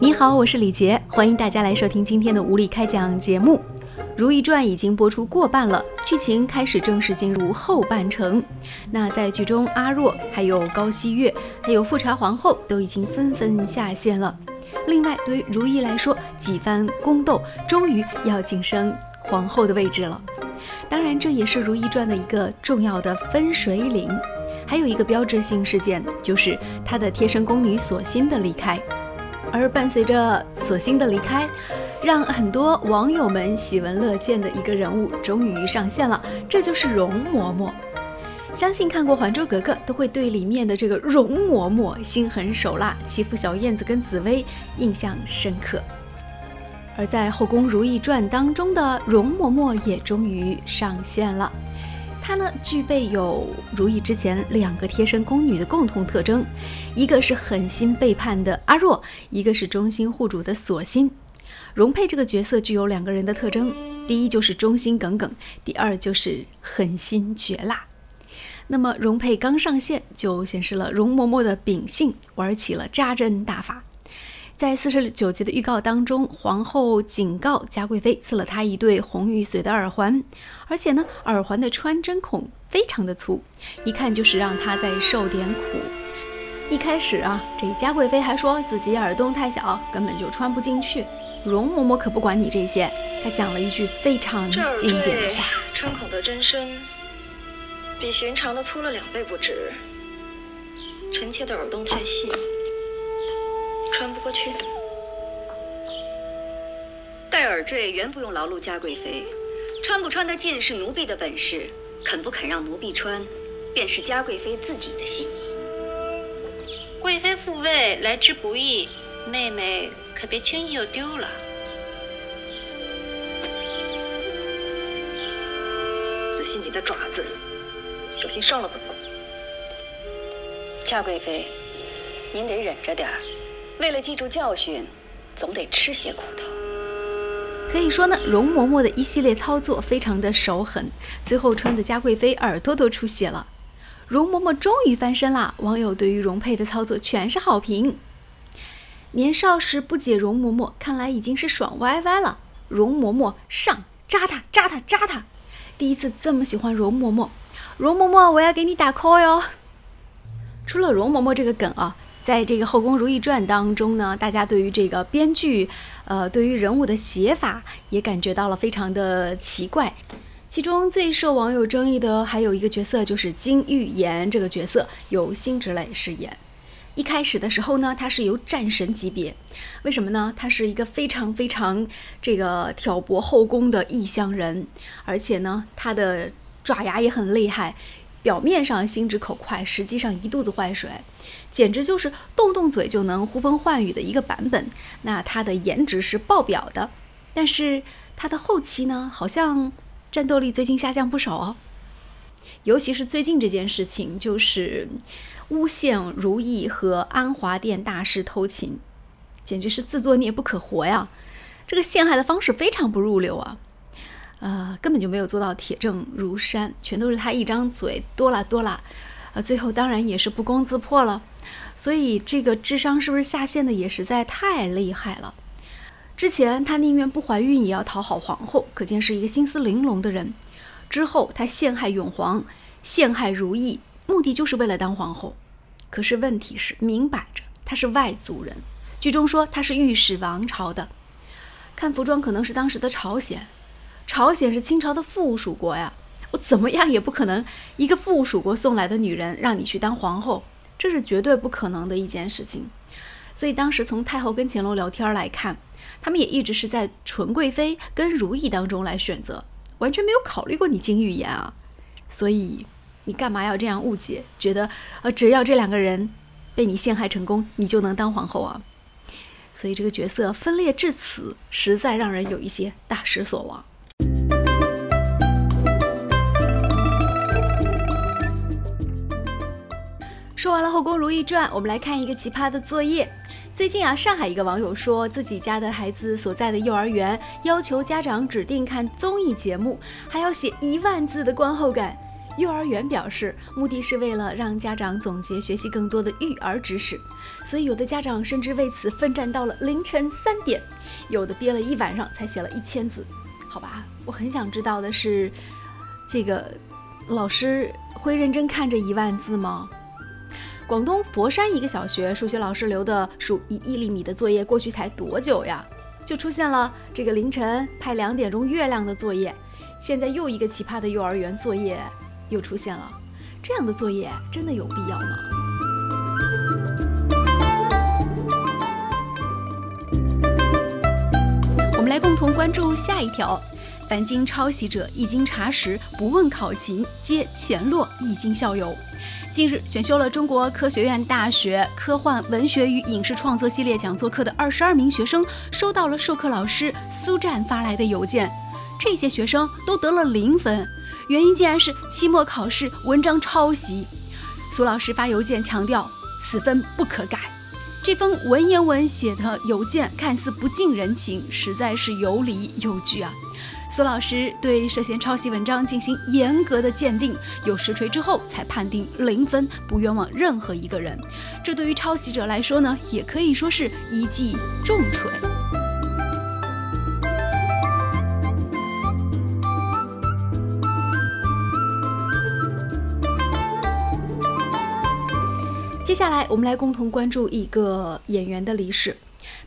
你好，我是李杰，欢迎大家来收听今天的无理开讲节目。《如懿传》已经播出过半了，剧情开始正式进入后半程。那在剧中，阿若、还有高羲月、还有富察皇后都已经纷纷下线了。另外，对于如懿来说，几番宫斗，终于要晋升皇后的位置了。当然，这也是《如懿传》的一个重要的分水岭。还有一个标志性事件，就是她的贴身宫女索馨的离开。而伴随着索馨的离开，让很多网友们喜闻乐见的一个人物终于上线了，这就是容嬷嬷。相信看过《还珠格格》都会对里面的这个容嬷嬷心狠手辣、欺负小燕子跟紫薇印象深刻。而在《后宫如懿传》当中的容嬷嬷也终于上线了。她呢，具备有如懿之前两个贴身宫女的共同特征，一个是狠心背叛的阿若，一个是忠心护主的索心。容佩这个角色具有两个人的特征，第一就是忠心耿耿，第二就是狠心绝辣。那么容佩刚上线就显示了容嬷嬷的秉性，玩起了扎针大法。在四十九集的预告当中，皇后警告嘉贵妃赐了她一对红玉髓的耳环，而且呢，耳环的穿针孔非常的粗，一看就是让她在受点苦。一开始啊，这嘉贵妃还说自己耳洞太小，根本就穿不进去。容嬷嬷可不管你这些，她讲了一句非常经典的话：穿孔的针身。比寻常的粗了两倍不止。臣妾的耳洞太细，穿不过去。戴耳坠原不用劳碌嘉贵妃，穿不穿得进是奴婢的本事，肯不肯让奴婢穿，便是嘉贵妃自己的心意。贵妃复位来之不易，妹妹可别轻易又丢了。仔细你的爪子！小心伤了本宫。嘉贵妃，您得忍着点儿，为了记住教训，总得吃些苦头。可以说呢，容嬷嬷的一系列操作非常的手狠，最后穿的嘉贵妃耳朵都出血了。容嬷嬷终于翻身啦！网友对于容佩的操作全是好评。年少时不解容嬷嬷，看来已经是爽歪歪了。容嬷嬷上扎他扎他扎他，第一次这么喜欢容嬷嬷。容嬷嬷，我要给你打 call 哟。除了容嬷嬷这个梗啊，在这个《后宫如懿传》当中呢，大家对于这个编剧，呃，对于人物的写法也感觉到了非常的奇怪。其中最受网友争议的还有一个角色，就是金玉妍这个角色，由辛芷蕾饰演。一开始的时候呢，她是由战神级别，为什么呢？她是一个非常非常这个挑拨后宫的异乡人，而且呢，她的。爪牙也很厉害，表面上心直口快，实际上一肚子坏水，简直就是动动嘴就能呼风唤雨的一个版本。那他的颜值是爆表的，但是他的后期呢，好像战斗力最近下降不少哦。尤其是最近这件事情，就是诬陷如意和安华殿大师偷情，简直是自作孽不可活呀！这个陷害的方式非常不入流啊。呃，根本就没有做到铁证如山，全都是他一张嘴哆啦哆啦，呃，最后当然也是不攻自破了。所以这个智商是不是下线的也实在太厉害了？之前他宁愿不怀孕也要讨好皇后，可见是一个心思玲珑的人。之后他陷害永皇，陷害如意，目的就是为了当皇后。可是问题是明摆着他是外族人，剧中说他是御史王朝的，看服装可能是当时的朝鲜。朝鲜是清朝的附属国呀，我怎么样也不可能一个附属国送来的女人让你去当皇后，这是绝对不可能的一件事情。所以当时从太后跟乾隆聊天来看，他们也一直是在纯贵妃跟如意当中来选择，完全没有考虑过你金玉妍啊。所以你干嘛要这样误解，觉得呃只要这两个人被你陷害成功，你就能当皇后啊？所以这个角色分裂至此，实在让人有一些大失所望。说完了《后宫如懿传》，我们来看一个奇葩的作业。最近啊，上海一个网友说自己家的孩子所在的幼儿园要求家长指定看综艺节目，还要写一万字的观后感。幼儿园表示，目的是为了让家长总结学习更多的育儿知识，所以有的家长甚至为此奋战到了凌晨三点，有的憋了一晚上才写了一千字。好吧，我很想知道的是，这个老师会认真看这一万字吗？广东佛山一个小学数学老师留的数一亿厘米的作业，过去才多久呀？就出现了这个凌晨拍两点钟月亮的作业。现在又一个奇葩的幼儿园作业又出现了，这样的作业真的有必要吗？我们来共同关注下一条：凡经抄袭者一经查实，不问考勤，皆前落一经校友。近日，选修了中国科学院大学科幻文学与影视创作系列讲座课的二十二名学生，收到了授课老师苏战发来的邮件。这些学生都得了零分，原因竟然是期末考试文章抄袭。苏老师发邮件强调，此分不可改。这封文言文写的邮件看似不近人情，实在是有理有据啊！苏老师对涉嫌抄袭文章进行严格的鉴定，有实锤之后才判定零分，不冤枉任何一个人。这对于抄袭者来说呢，也可以说是一记重锤。接下来，我们来共同关注一个演员的离世。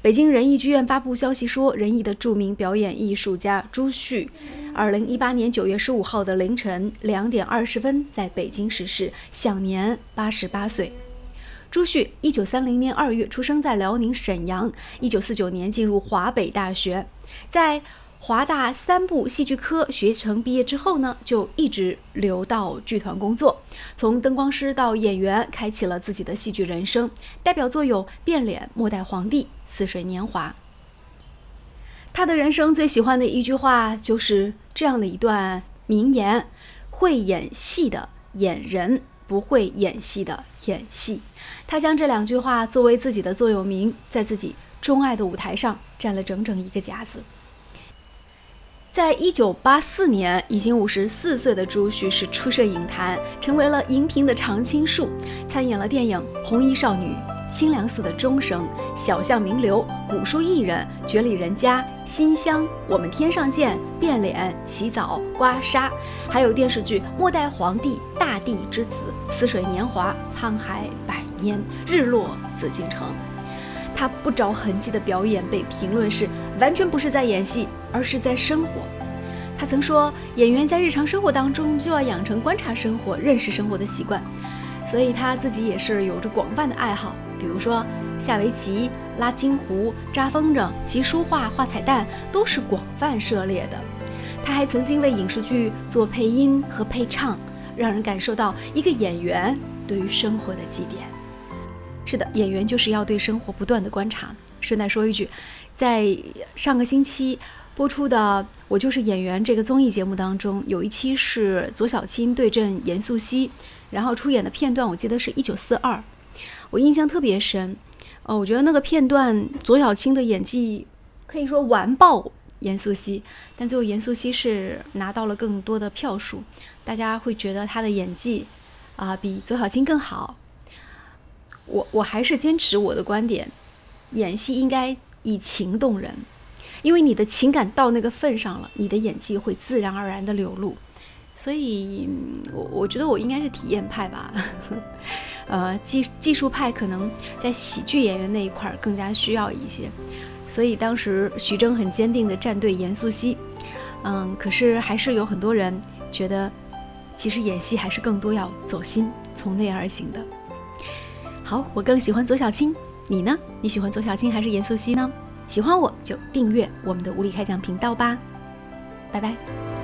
北京人艺剧院发布消息说，人艺的著名表演艺术家朱旭，二零一八年九月十五号的凌晨两点二十分在北京逝世，享年八十八岁。朱旭一九三零年二月出生在辽宁沈阳，一九四九年进入华北大学，在。华大三部戏剧科学成毕业之后呢，就一直留到剧团工作，从灯光师到演员，开启了自己的戏剧人生。代表作有《变脸》《末代皇帝》《似水年华》。他的人生最喜欢的一句话就是这样的一段名言：“会演戏的演人，不会演戏的演戏。”他将这两句话作为自己的座右铭，在自己钟爱的舞台上站了整整一个甲子。在一九八四年，已经五十四岁的朱旭是初涉影坛，成为了荧屏的常青树，参演了电影《红衣少女》《清凉寺的钟声》《小巷名流》《古书艺人》《绝里人家》《新乡》《我们天上见》《变脸》《洗澡》《刮痧》，还有电视剧《末代皇帝》《大地之子》《似水年华》《沧海百年》《日落紫禁城》。他不着痕迹的表演被评论是完全不是在演戏，而是在生活。他曾说，演员在日常生活当中就要养成观察生活、认识生活的习惯。所以他自己也是有着广泛的爱好，比如说下围棋、拉金壶、扎风筝、习书画、画彩蛋，都是广泛涉猎的。他还曾经为影视剧做配音和配唱，让人感受到一个演员对于生活的祭奠。是的，演员就是要对生活不断的观察。顺带说一句，在上个星期播出的《我就是演员》这个综艺节目当中，有一期是左小青对阵严素汐，然后出演的片段，我记得是一九四二，我印象特别深。哦，我觉得那个片段左小青的演技可以说完爆严素汐，但最后严素汐是拿到了更多的票数，大家会觉得她的演技啊比左小青更好。我我还是坚持我的观点，演戏应该以情动人，因为你的情感到那个份上了，你的演技会自然而然的流露。所以，我我觉得我应该是体验派吧，呃，技技术派可能在喜剧演员那一块更加需要一些。所以当时徐峥很坚定的站队严素汐，嗯，可是还是有很多人觉得，其实演戏还是更多要走心，从内而行的。好，我更喜欢左小青，你呢？你喜欢左小青还是严素汐呢？喜欢我就订阅我们的无理开讲频道吧，拜拜。